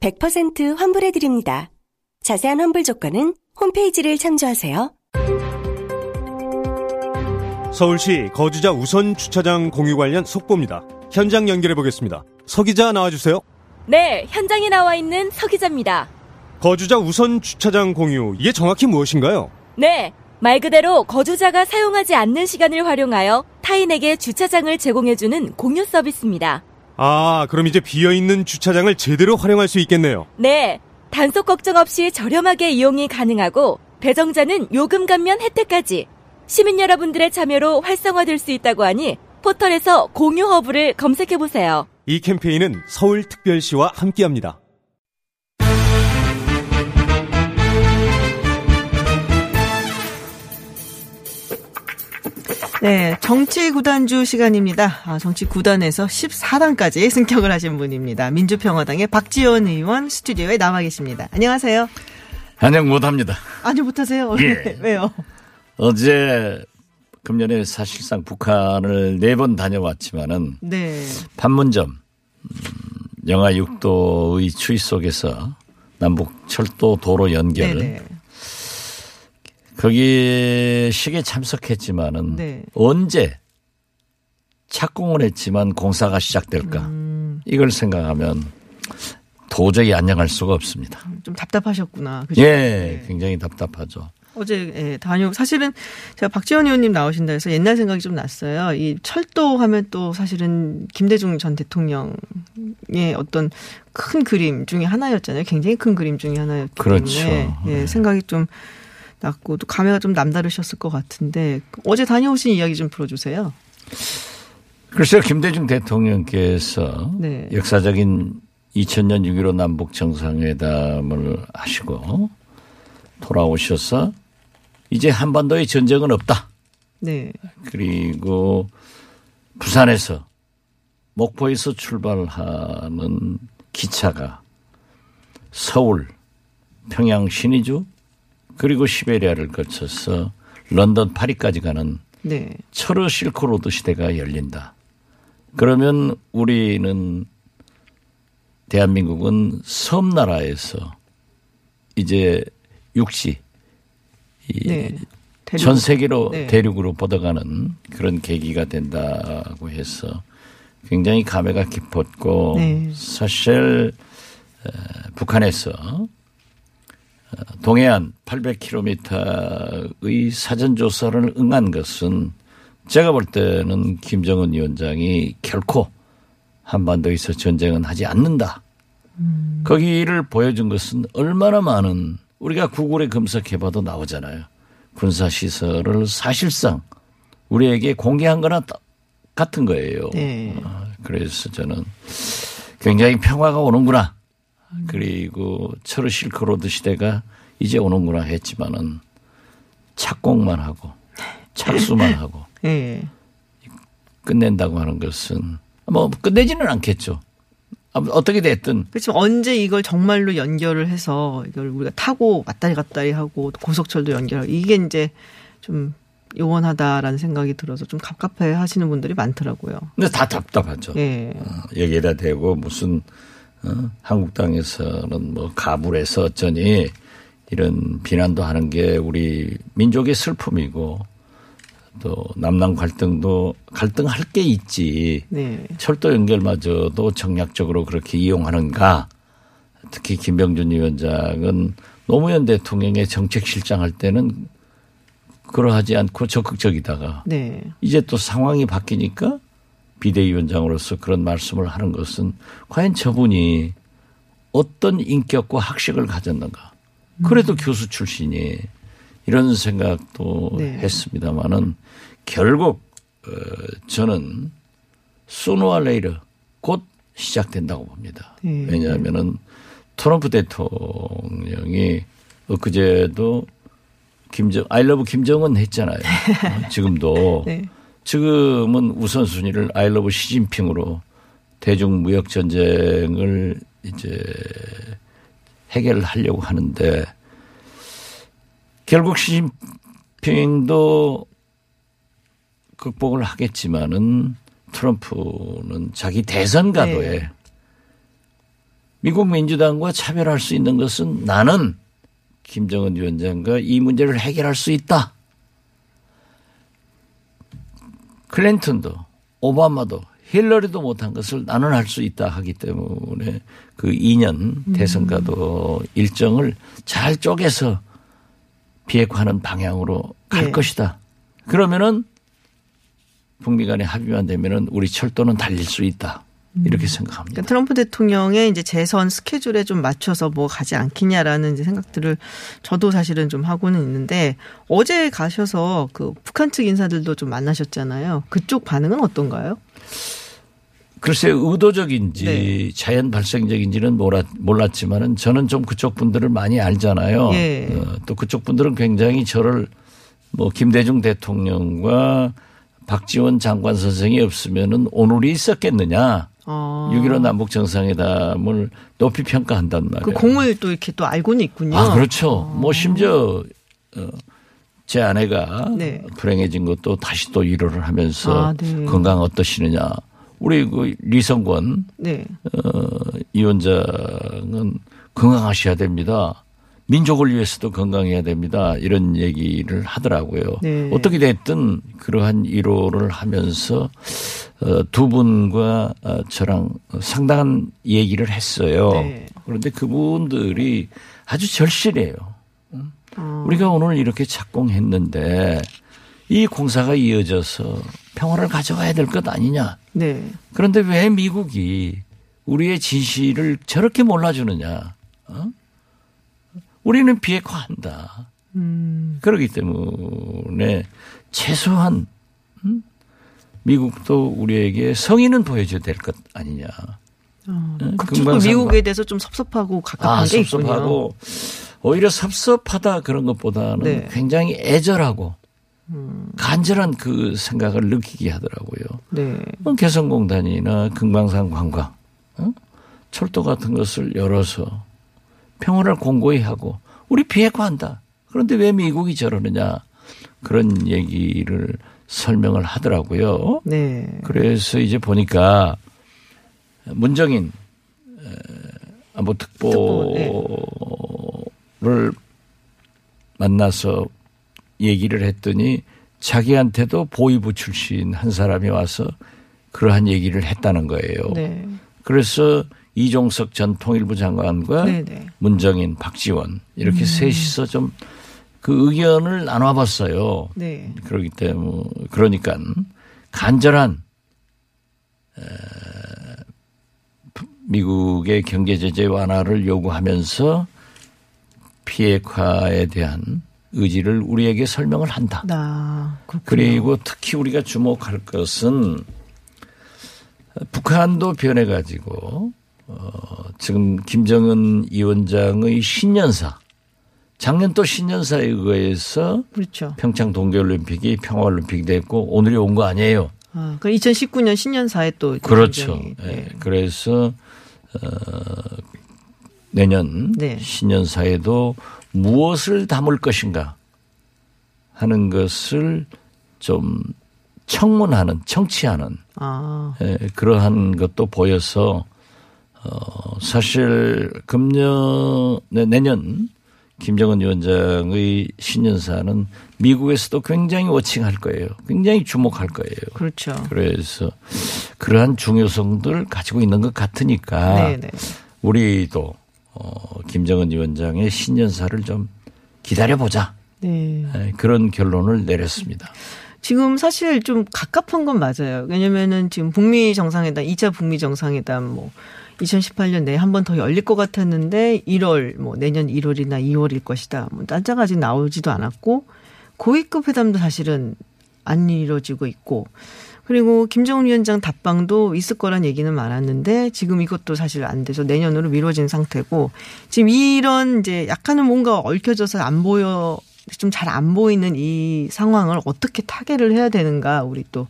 100% 환불해드립니다. 자세한 환불 조건은 홈페이지를 참조하세요. 서울시 거주자 우선 주차장 공유 관련 속보입니다. 현장 연결해 보겠습니다. 서 기자 나와주세요. 네, 현장에 나와 있는 서 기자입니다. 거주자 우선 주차장 공유 이게 정확히 무엇인가요? 네, 말 그대로 거주자가 사용하지 않는 시간을 활용하여 타인에게 주차장을 제공해주는 공유 서비스입니다. 아, 그럼 이제 비어 있는 주차장을 제대로 활용할 수 있겠네요. 네, 단속 걱정 없이 저렴하게 이용이 가능하고 배정자는 요금 감면 혜택까지 시민 여러분들의 참여로 활성화될 수 있다고 하니 포털에서 공유 허브를 검색해 보세요. 이 캠페인은 서울특별시와 함께합니다. 네, 정치 구단주 시간입니다. 아, 정치 구단에서 14단까지 승격을 하신 분입니다. 민주평화당의 박지원 의원 스튜디오에 나와 계십니다. 안녕하세요. 안녕 못합니다. 아니 못하세요. 예. 왜요? 어제 금년에 사실상 북한을 네 번 다녀왔지만은 네. 판문점 음, 영하 6도의 추위 속에서 남북 철도 도로 연결 네네. 거기 시기에 참석했지만은 네. 언제 착공을 했지만 공사가 시작될까 음. 이걸 생각하면 도저히 안녕할 수가 없습니다. 좀 답답하셨구나. 그죠? 예, 네. 굉장히 답답하죠. 어제 예, 다녀 사실은 제가 박지원 의원님 나오신다 해서 옛날 생각이 좀 났어요. 이 철도 하면 또 사실은 김대중 전 대통령의 어떤 큰 그림 중에 하나였잖아요. 굉장히 큰 그림 중에 하나였기 그렇죠. 때문에 예, 네. 생각이 좀 났고 또 감회가 좀 남다르셨을 것 같은데 어제 다녀오신 이야기 좀 풀어주세요. 글쎄요, 김대중 대통령께서 네. 역사적인 2000년 6.15 남북 정상회담을 하시고 돌아오셔서 이제 한반도에 전쟁은 없다. 네, 그리고 부산에서 목포에서 출발하는 기차가 서울, 평양 신의주 그리고 시베리아를 거쳐서 런던 파리까지 가는 네, 철의 실크로드 시대가 열린다. 그러면 우리는 대한민국은 섬나라에서 이제 육지 이 네. 전 세계로 네. 대륙으로 뻗어가는 그런 계기가 된다고 해서 굉장히 감회가 깊었고 네. 사실 에, 북한에서 어, 동해안 800km의 사전 조사를 응한 것은 제가 볼 때는 김정은 위원장이 결코 한반도에서 전쟁은 하지 않는다. 거기를 보여준 것은 얼마나 많은 우리가 구글에 검색해봐도 나오잖아요. 군사 시설을 사실상 우리에게 공개한 거나 따- 같은 거예요. 네. 아, 그래서 저는 굉장히 평화가 오는구나. 그리고 철의 실크로드 시대가 이제 오는구나 했지만은 착공만 하고 착수만 하고 예. 끝낸다고 하는 것은 뭐 끝내지는 않겠죠. 어떻게 됐든 그렇지만 언제 이걸 정말로 연결을 해서 이걸 우리가 타고 왔다리 갔다리 하고 또 고속철도 연결하고 이게 이제 좀 요원하다라는 생각이 들어서 좀 갑갑해 하시는 분들이 많더라고요. 근데 다 답답하죠. 예. 어, 여기에다 대고 무슨 어? 한국당에서는 뭐 가불해서 어쩌니 이런 비난도 하는 게 우리 민족의 슬픔이고 또 남남 갈등도 갈등할 게 있지. 네. 철도 연결마저도 정략적으로 그렇게 이용하는가. 특히 김병준 위원장은 노무현 대통령의 정책실장 할 때는 그러하지 않고 적극적이다가 네. 이제 또 상황이 바뀌니까 비대위원장으로서 그런 말씀을 하는 것은 과연 저분이 어떤 인격과 학식을 가졌는가. 그래도 교수 출신이 이런 생각도 네. 했습니다마는 결국 어, 저는 소노와 레이르 곧 시작된다고 봅니다. 네. 왜냐하면은 트럼프 대통령이 엊그제도 김정 아이러브 김정은 했잖아요. 어, 지금도 네. 지금은 우선순위를 아이러브 시진핑으로 대중 무역 전쟁을 이제 해결하려고 하는데 결국 시진핑도 극복을 하겠지만은 트럼프는 자기 대선 가도에 네. 미국 민주당과 차별할 수 있는 것은 나는 김정은 위원장과 이 문제를 해결할 수 있다. 클린턴도 오바마도 힐러리도 못한 것을 나는 할 수 있다 하기 때문에 그 2년 대선가도 일정을 잘 쪼개서 비핵화하는 방향으로 갈 네. 것이다. 그러면은 북미 간에 합의만 되면은 우리 철도는 달릴 수 있다. 이렇게 생각합니다. 그러니까 트럼프 대통령의 이제 재선 스케줄에 좀 맞춰서 뭐 가지 않겠냐라는 이제 생각들을 저도 사실은 좀 하고는 있는데 어제 가셔서 그 북한 측 인사들도 좀 만나셨잖아요. 그쪽 반응은 어떤가요? 글쎄 의도적인지 네. 자연 발생적인지는 몰랐, 몰랐지만은 저는 좀 그쪽 분들을 많이 알잖아요. 예. 어, 또 그쪽 분들은 굉장히 저를 뭐 김대중 대통령과 박지원 장관 선생이 없으면은 오늘이 있었겠느냐. 어. 6.15 남북 정상회담을 높이 평가한단 말이에요. 그 공을 또 이렇게 또 알고는 있군요. 아, 그렇죠. 뭐 심지어 어, 제 아내가 네. 불행해진 것도 다시 또 위로를 하면서 아, 네. 건강 어떠시느냐. 우리 그 리성권 네. 어, 위원장은 건강하셔야 됩니다. 민족을 위해서도 건강해야 됩니다. 이런 얘기를 하더라고요. 네. 어떻게 됐든 그러한 위로를 하면서 어, 두 분과 어, 저랑 상당한 얘기를 했어요. 네. 그런데 그분들이 아주 절실해요. 어. 우리가 오늘 이렇게 착공했는데 이 공사가 이어져서 평화를 가져와야 될 것 아니냐. 네. 그런데 왜 미국이 우리의 진실을 저렇게 몰라주느냐? 어? 우리는 비핵화한다. 음. 그렇기 때문에 최소한 음? 미국도 우리에게 성의는 보여줘야 될 것 아니냐. 어. 네, 그쪽도 금강산 미국에 대해서 좀 섭섭하고 갑갑한 아, 게 있군요. 섭섭하고 오히려 섭섭하다 그런 것보다는 네. 음. 굉장히 애절하고 간절한 그 생각을 느끼게 하더라고요. 네. 뭐 개성공단이나 금강산 관광, 어? 철도 같은 것을 열어서 평화를 공고히 하고 우리 비핵화한다. 그런데 왜 미국이 저러느냐 그런 얘기를 설명을 하더라고요. 네. 그래서 이제 보니까 문정인 에, 안보 특보를 만나서 얘기를 했더니 자기한테도 보위부 출신 한 사람이 와서 그러한 얘기를 했다는 거예요. 네. 그래서 이종석 전 통일부 장관과 네, 네. 문정인, 박지원 이렇게 셋이서 좀 그 의견을 나눠봤어요. 네. 그러기 때문에 그러니까 간절한 에, 미국의 경제 제재 완화를 요구하면서 비핵화에 대한 의지를 우리에게 설명을 한다. 나 그렇군요. 그리고 특히 우리가 주목할 것은 북한도 변해가지고 어, 지금 김정은 위원장의 신년사 작년 또 신년사에 의해서 그렇죠. 평창 동계올림픽이 평화올림픽이 됐고 오늘이 온 거 아니에요. 아, 그 2019년 신년사에 또 그렇죠. 예, 네. 그래서 어, 내년 네. 신년사에도 무엇을 담을 것인가 하는 것을 좀 청문하는 청취하는 아, 예, 그러한 것도 보여서 어, 사실 금년 네, 내년 김정은 위원장의 신년사는 미국에서도 굉장히 워칭할 거예요. 굉장히 주목할 거예요. 그렇죠. 그래서 그러한 중요성들 가지고 있는 것 같으니까 네, 네. 우리도 어, 김정은 위원장의 신년사를 좀 기다려보자. 네. 예, 그런 결론을 내렸습니다. 지금 사실 좀 갑갑한 건 맞아요. 왜냐면은 지금 북미 정상회담, 2차 북미 정상회담 뭐 2018년 내에 한 번 더 열릴 것 같았는데 1월 뭐 내년 1월이나 2월일 것이다. 뭐 단자가 아직 나오지도 않았고 고위급 회담도 사실은 안 이루어지고 있고 그리고 김정은 위원장 답방도 있을 거란 얘기는 많았는데 지금 이것도 사실 안 돼서 내년으로 미뤄진 상태고 지금 이런 이제 약간은 뭔가 얽혀져서 안 보여 좀 잘 안 보이는 이 상황을 어떻게 타개를 해야 되는가 우리 또 어,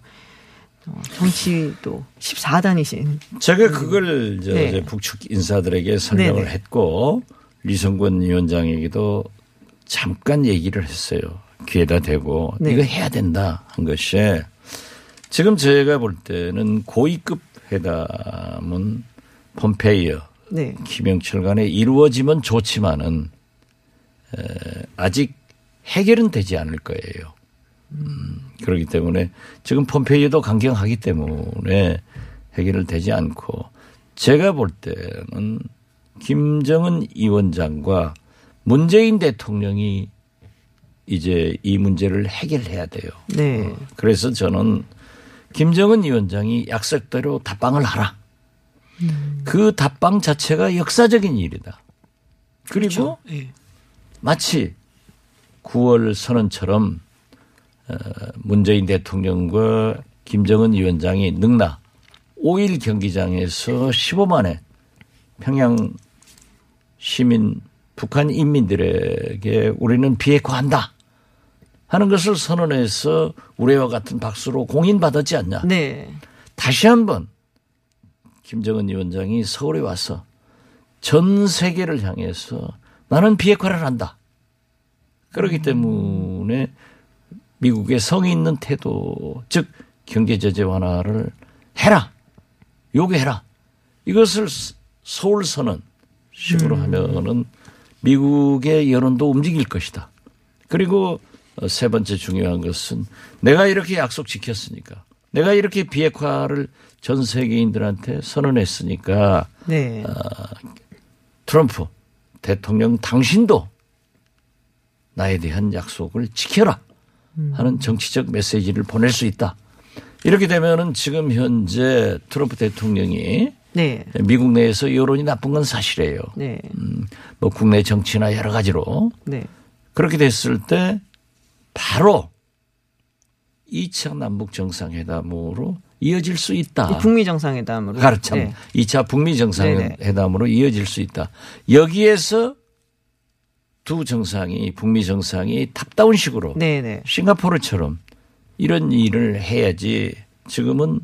정치 또 14단이신 제가 그걸 저 네. 이제 북측 인사들에게 설명을 네네. 했고 리성권 위원장에게도 잠깐 얘기를 했어요. 귀에다 대고 네. 이거 해야 된다 한 것이 지금 제가 볼 때는 고위급 회담은 폼페이어 네. 김영철 간에 이루어지면 좋지만은 에, 아직 해결은 되지 않을 거예요. 음, 그렇기 때문에 지금 폼페이어도 강경하기 때문에 해결을 되지 않고 제가 볼 때는 김정은 위원장과 문재인 대통령이 이제 이 문제를 해결해야 돼요. 네. 그래서 저는 김정은 위원장이 약속대로 답방을 하라. 그 답방 자체가 역사적인 일이다. 그리고 마치 9월 선언처럼 어, 문재인 대통령과 김정은 위원장이 능나 5일 경기장에서 15만의 평양 시민 북한 인민들에게 우리는 비핵화한다 하는 것을 선언해서 우리와 같은 박수로 공인받았지 않냐. 네. 다시 한번 김정은 위원장이 서울에 와서 전 세계를 향해서 나는 비핵화를 한다. 그렇기 때문에 미국의 성의 있는 태도, 즉 경제 제재 완화를 해라. 요구해라. 이것을 서울 선언 식으로 하면은 미국의 여론도 움직일 것이다. 그리고 어, 세 번째 중요한 것은 내가 이렇게 약속 지켰으니까 내가 이렇게 비핵화를 전 세계인들한테 선언했으니까 네. 트럼프 대통령 당신도 나에 대한 약속을 지켜라 하는 정치적 메시지를 보낼 수 있다. 이렇게 되면은 지금 현재 트럼프 대통령이 네. 미국 내에서 여론이 나쁜 건 사실이에요. 네. 음, 뭐 국내 정치나 여러 가지로 네. 그렇게 됐을 때 바로 2차 남북 정상회담으로 이어질 수 있다. 북미 정상회담으로. 가르참 네. 2차 북미. 정상회담으로 이어질 수 있다. 여기에서 두 정상이 북미 정상이 탑다운 식으로 네, 네. 싱가포르처럼 이런 일을 해야지 지금은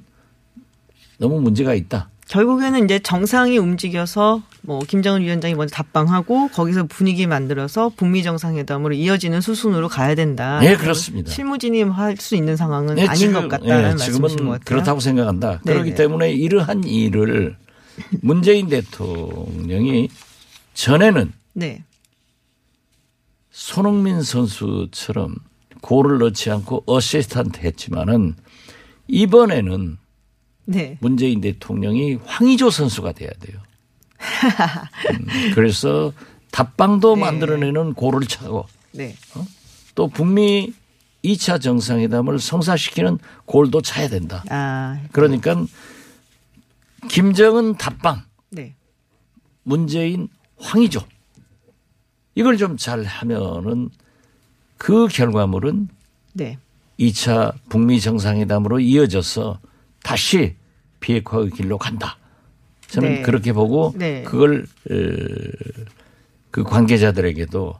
너무 문제가 있다. 결국에는 이제 정상이 움직여서 뭐 김정은 위원장이 먼저 답방하고 거기서 분위기 만들어서 북미 정상회담으로 이어지는 수순으로 가야 된다. 네, 그렇습니다. 실무진임 할 수 있는 상황은 네, 아닌 지금, 것 같다는 예, 말씀이신 것 같아요. 그렇다고 생각한다. 네네. 그렇기 때문에 이러한 일을 문재인 대통령이 전에는 네. 손흥민 선수처럼 골을 넣지 않고 어시스트한테 했지만은 이번에는 네. 문재인 대통령이 황의조 선수가 돼야 돼요. 음, 그래서 답방도 네. 만들어내는 골을 차고 네. 또 북미 2차 정상회담을 성사시키는 골도 차야 된다. 아, 그러니까 김정은 답방, 네. 문재인 황의조 이걸 좀 잘 하면은 그 결과물은 네. 2차 북미 정상회담으로 이어져서 다시 비핵화의 길로 간다. 저는 네. 그렇게 보고 네. 그걸 어, 그 관계자들에게도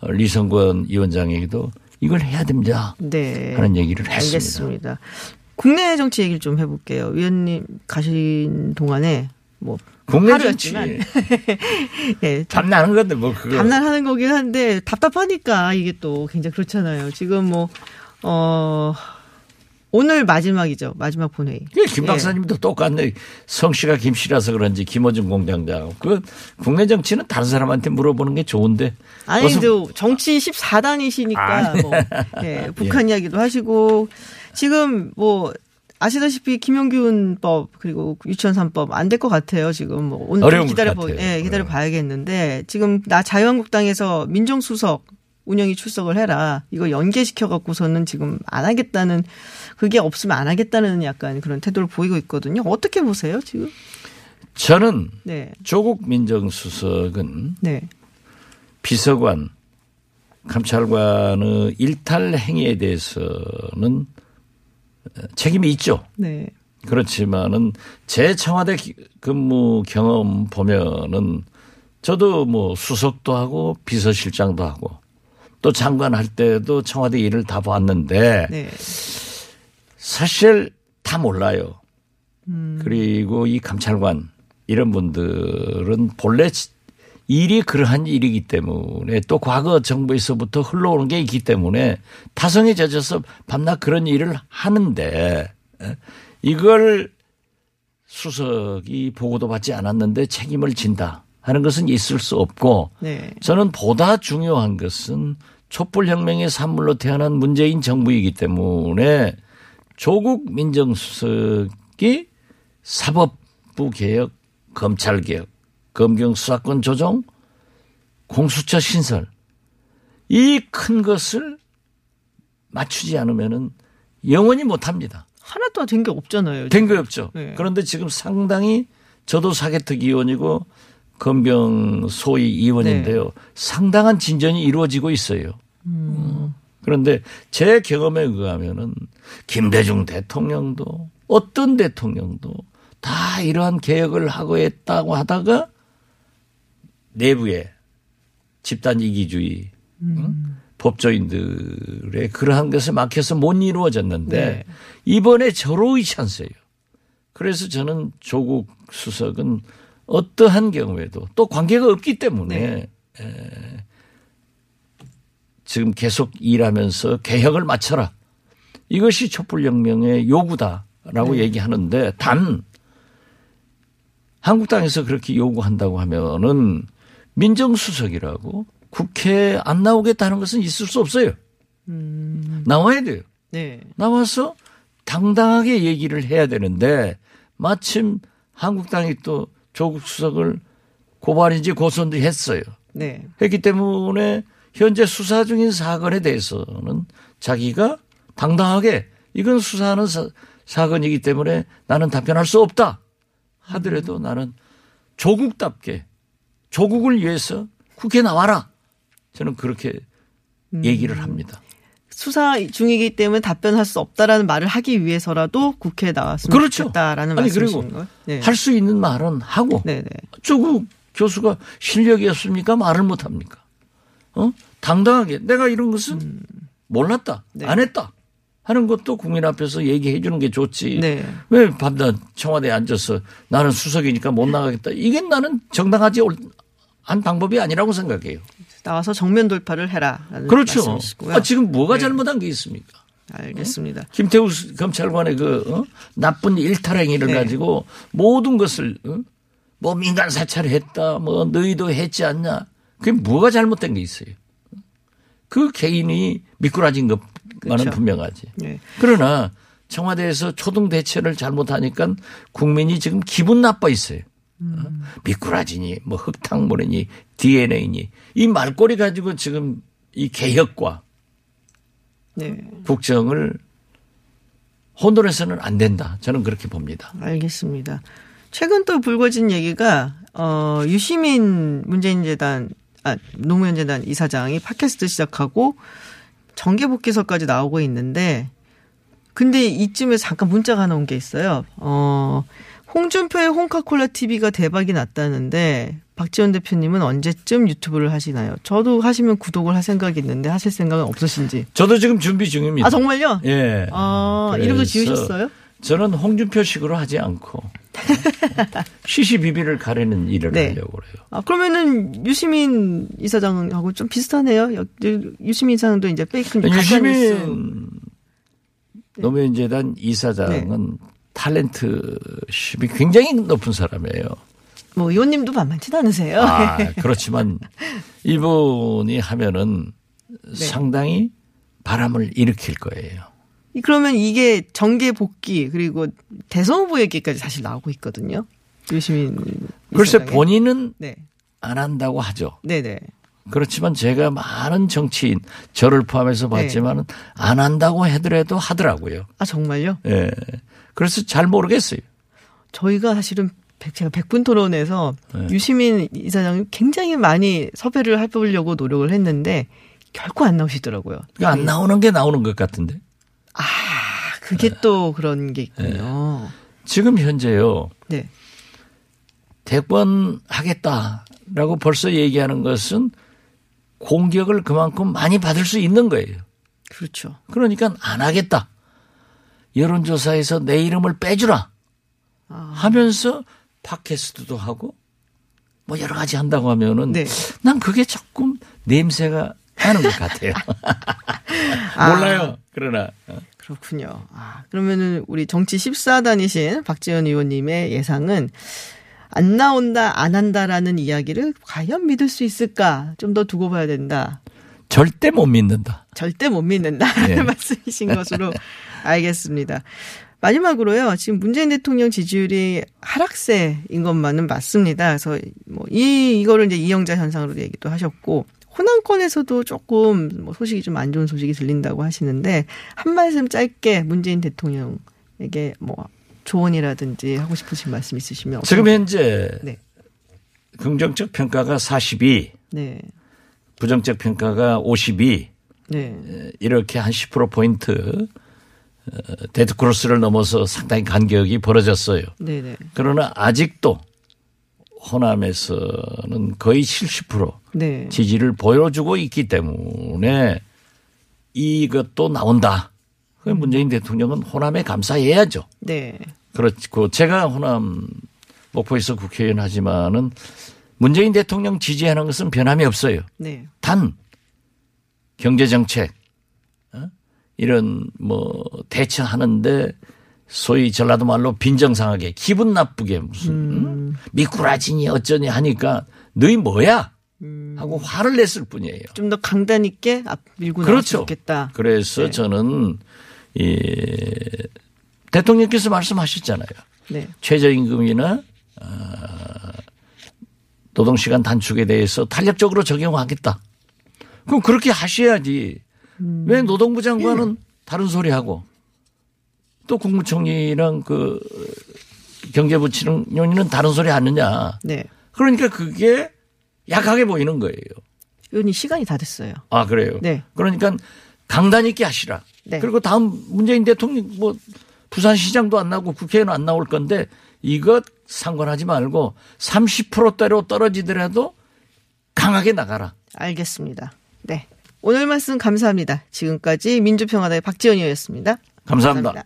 어, 리성권 위원장에게도 이걸 해야 됩니다. 네. 하는 얘기를 했습니다. 알겠습니다. 국내 정치 얘기를 좀 해볼게요. 위원님 가신 동안에 뭐 국내 정치 예, 담나는 건데 뭐 그거 밤날 하는 거긴 한데 답답하니까 이게 또 굉장히 그렇잖아요. 지금 뭐 어. 오늘 마지막이죠. 마지막 본회의. 예, 김 박사님도 똑같네. 성씨가 김씨라서 그런지 김어준 공장장. 그 국내 정치는 다른 사람한테 물어보는 게 좋은데. 아니, 저 정치 14단이시니까 아. 뭐 예, 북한 이야기도 하시고 지금 뭐 아시다시피 김용균법 그리고 유치원 3법 안 될 것 같아요. 지금 뭐 오늘 기다려 것 보. 예, 기다려 네. 봐야겠는데 지금 나 자유한국당에서 민정수석 운영이 출석을 해라. 이거 연계시켜 갖고서는 지금 안 하겠다는 그게 없으면 안 하겠다는 약간 그런 태도를 보이고 있거든요. 어떻게 보세요, 지금? 저는 네. 조국 민정수석은 네. 비서관, 감찰관의 일탈 행위에 대해서는 책임이 있죠. 네. 그렇지만은 제 청와대 기- 근무 경험 보면은 저도 뭐 수석도 하고 비서실장도 하고 또 장관 할 때도 청와대 일을 다 봤는데 네. 사실 다 몰라요. 그리고 이 감찰관 이런 분들은 본래 일이 그러한 일이기 때문에 또 과거 정부에서부터 흘러오는 게 있기 때문에 타성에 젖어서 밤낮 그런 일을 하는데 에, 이걸 수석이 보고도 받지 않았는데 책임을 진다 하는 것은 있을 수 없고 네. 저는 보다 중요한 것은 촛불혁명의 산물로 태어난 문재인 정부이기 때문에 조국 민정수석이 사법부 개혁, 검찰 개혁, 검경 수사권 조정, 공수처 신설 이 큰 것을 맞추지 않으면은 영원히 못 합니다. 하나도 된 게 없잖아요. 된거 없죠. 네. 그런데 지금 상당히 저도 사개특 위원이고 검경 소위 위원인데요. 네. 상당한 진전이 이루어지고 있어요. 음. 그런데 제 경험에 의하면은 김대중 대통령도 어떤 대통령도 다 이러한 개혁을 하고 했다고 하다가 내부에 집단 이기주의 응? 법조인들의 그러한 것에 막혀서 못 이루어졌는데 네. 이번에 저로의 찬스예요. 그래서 저는 조국 수석은 어떠한 경우에도 또 관계가 없기 때문에 에, 지금 계속 일하면서 개혁을 마쳐라. 이것이 촛불혁명의 요구다라고 얘기하는데 단 한국당에서 그렇게 요구한다고 하면은 민정수석이라고 국회에 안 나오겠다는 것은 있을 수 없어요. 나와야 돼요. 네. 나와서 당당하게 얘기를 해야 되는데 마침 한국당이 또 조국 수석을 고발인지 고소인지 했어요. 네. 했기 때문에 현재 수사 중인 사건에 대해서는 자기가 당당하게 이건 수사하는 사, 사건이기 때문에 나는 답변할 수 없다 하더라도 나는 조국답게 조국을 위해서 국회 나와라 저는 그렇게 얘기를 합니다. 수사 중이기 때문에 답변할 수 없다라는 말을 하기 위해서라도 국회에 나왔으면 그렇죠. 좋겠다라는 아니, 말씀이신 거예요? 네. 할수 있는 말은 하고 네, 네. 조국 교수가 실력이 없습니까? 말을 못 합니까? 어? 당당하게 내가 이런 것은 몰랐다. 음. 네. 안 했다. 하는 것도 국민 앞에서 얘기해 주는 게 좋지. 네. 왜 밤낮 청와대에 앉아서 나는 수석이니까 못 나가겠다. 이게 나는 정당하지 올- 한 방법이 아니라고 생각해요. 나와서 정면 돌파를 해라라는 그렇죠. 말씀이시고요. 아, 지금 뭐가 네. 잘못한 게 있습니까? 알겠습니다. 김태우 수- 검찰관의 그 어? 나쁜 일탈 행위를 네. 가지고 모든 것을 어? 뭐 민간 사찰을 했다, 뭐 너희도 했지 않냐? 그게 뭐가 잘못된 게 있어요? 그 개인이 미꾸라진 것만은 그렇죠. 분명하지. 네. 그러나 청와대에서 초등 대처를 잘못하니까 국민이 지금 기분 나빠 있어요. 어? 미꾸라지니 뭐 흙탕물이니 DNA니 이 말꼬리 가지고 지금 이 개혁과 네. 국정을 혼돈해서는 안 된다. 저는 그렇게 봅니다. 알겠습니다. 최근 또 불거진 얘기가 어 유시민 문재인 재단 아 노무현 재단 이사장이 팟캐스트 시작하고 정계 복귀설까지 나오고 있는데 근데 이쯤에 잠깐 문자가 하나 온 게 있어요. 어 홍준표의 홍카콜라 TV가 대박이 났다는데 박지원 대표님은 언제쯤 유튜브를 하시나요? 저도 하시면 구독을 할 생각이 있는데 하실 생각은 없으신지. 저도 지금 준비 중입니다. 아 정말요? 예. 아 이름도 지으셨어요? 저는 홍준표식으로 하지 않고 시시비비를 가리는 일을 네. 하려고 그래요. 아, 그러면은 유시민 이사장하고 좀 비슷하네요. 여- 유시민 이사장도 이제 페이크 가짜뉴스. 유시민 노무현 재단 이사장은 네. 탤런트십이 굉장히 높은 사람이에요. 뭐 의원님도 만만치 않으세요. 아, 그렇지만 이분이 하면은 네. 상당히 바람을 일으킬 거예요. 그러면 이게 정계 복귀 그리고 대선 후보 얘기까지 사실 나오고 있거든요. 유시민 글쎄. 본인은 네. 안 한다고 하죠. 네네. 그렇지만 제가 많은 정치인 저를 포함해서 네. 봤지만은 안 한다고 하더라도 하더라고요. 아 정말요? 예. 그래서 잘 모르겠어요. 저희가 사실은 백- 제가 백분 토론에서 네. 유시민 이사장이 굉장히 많이 섭외를 해보려고 노력을 했는데 결코 안 나오시더라고요. 그러니까 안 나오는 게 나오는 것 같은데. 그게 또 그런 게 있군요. 지금 현재요. 네. 대권 하겠다라고 벌써 얘기하는 것은 공격을 그만큼 많이 받을 수 있는 거예요. 그렇죠. 그러니까 안 하겠다. 여론조사에서 내 이름을 빼주라. 아. 하면서 팟캐스트도 하고 뭐 여러 가지 한다고 하면은 네. 난 그게 조금 냄새가 나는 것 같아요. 아. 몰라요. 그러나 어. 그렇군요. 아, 그러면은 우리 정치 14단이신 박지원 의원님의 예상은 안 나온다, 안 한다라는 이야기를 과연 믿을 수 있을까? 좀 더 두고 봐야 된다. 절대 못 믿는다. 절대 못 믿는다는 네. 말씀이신 것으로 알겠습니다. 마지막으로요. 지금 문재인 대통령 지지율이 하락세인 것만은 맞습니다. 그래서 뭐 이 이거를 이제 이영자 현상으로 얘기도 하셨고 호남권에서도 조금 뭐 소식이 좀 안 좋은 소식이 들린다고 하시는데 한 말씀 짧게 문재인 대통령에게 뭐 조언이라든지 하고 싶으신 말씀 있으시면 지금 현재 네. 긍정적 평가가 42, 네. 부정적 평가가 52 네. 이렇게 한 10% 포인트 어, 데드크로스를 넘어서 상당히 간격이 벌어졌어요. 네, 네. 그러나 아직도 호남에서는 거의 70% 네. 지지를 보여주고 있기 때문에 이것도 나온다. 그 문재인 대통령은 호남에 감사해야죠. 네. 그렇고 제가 호남 목포에서 국회의원 하지만은 문재인 대통령 지지하는 것은 변함이 없어요. 네. 단 경제 정책 어? 이런 뭐 대처하는데 소위 전라도 말로 빈정상하게 기분 나쁘게 무슨 응? 미꾸라지니 어쩌니 하니까 너희 뭐야 하고 화를 냈을 뿐이에요. 좀 더 강단 있게 앞 밀고 그렇죠. 좋겠다. 그래서 네. 저는 이 대통령께서 말씀하셨잖아요. 네. 최저임금이나 어, 노동시간 단축에 대해서 탄력적으로 적용하겠다. 그럼 그렇게 하셔야지. 왜 노동부 장관은 다른 소리 하고 또 국무총리랑 그 경제부총리는 다른 소리 하느냐. 네. 그러니까 그게 약하게 보이는 거예요. 의원님 시간이 다 됐어요. 아 그래요. 네. 그러니까 강단 있게 하시라. 네. 그리고 다음 문재인 대통령 뭐 부산시장도 안 나오고 국회에는 안 나올 건데 이것 상관하지 말고 30%대로 떨어지더라도 강하게 나가라. 알겠습니다. 네. 오늘 말씀 감사합니다. 지금까지 민주평화당의 박지원 의원이었습니다. 감사합니다.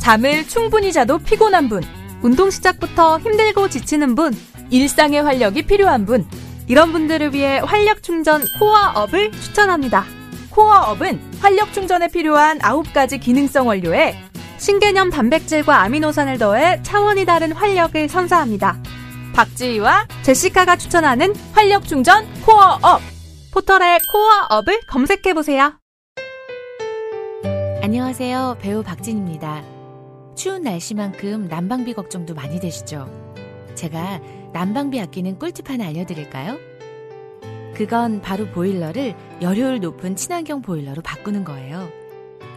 잠을 충분히 자도 피곤한 분, 운동 시작부터 힘들고 지치는 분, 일상의 활력이 필요한 분, 이런 분들을 위해 활력 충전 코어업을 추천합니다. 코어업은 활력 충전에 필요한 9가지 기능성 원료에 신개념 단백질과 아미노산을 더해 차원이 다른 활력을 선사합니다. 박지희와 제시카가 추천하는 활력 충전 코어업. 포털에 코어업을 검색해보세요. 안녕하세요. 배우 박진입니다. 추운 날씨만큼 난방비 걱정도 많이 되시죠? 제가 난방비 아끼는 꿀팁 하나 알려드릴까요? 그건 바로 보일러를 열효율 높은 친환경 보일러로 바꾸는 거예요.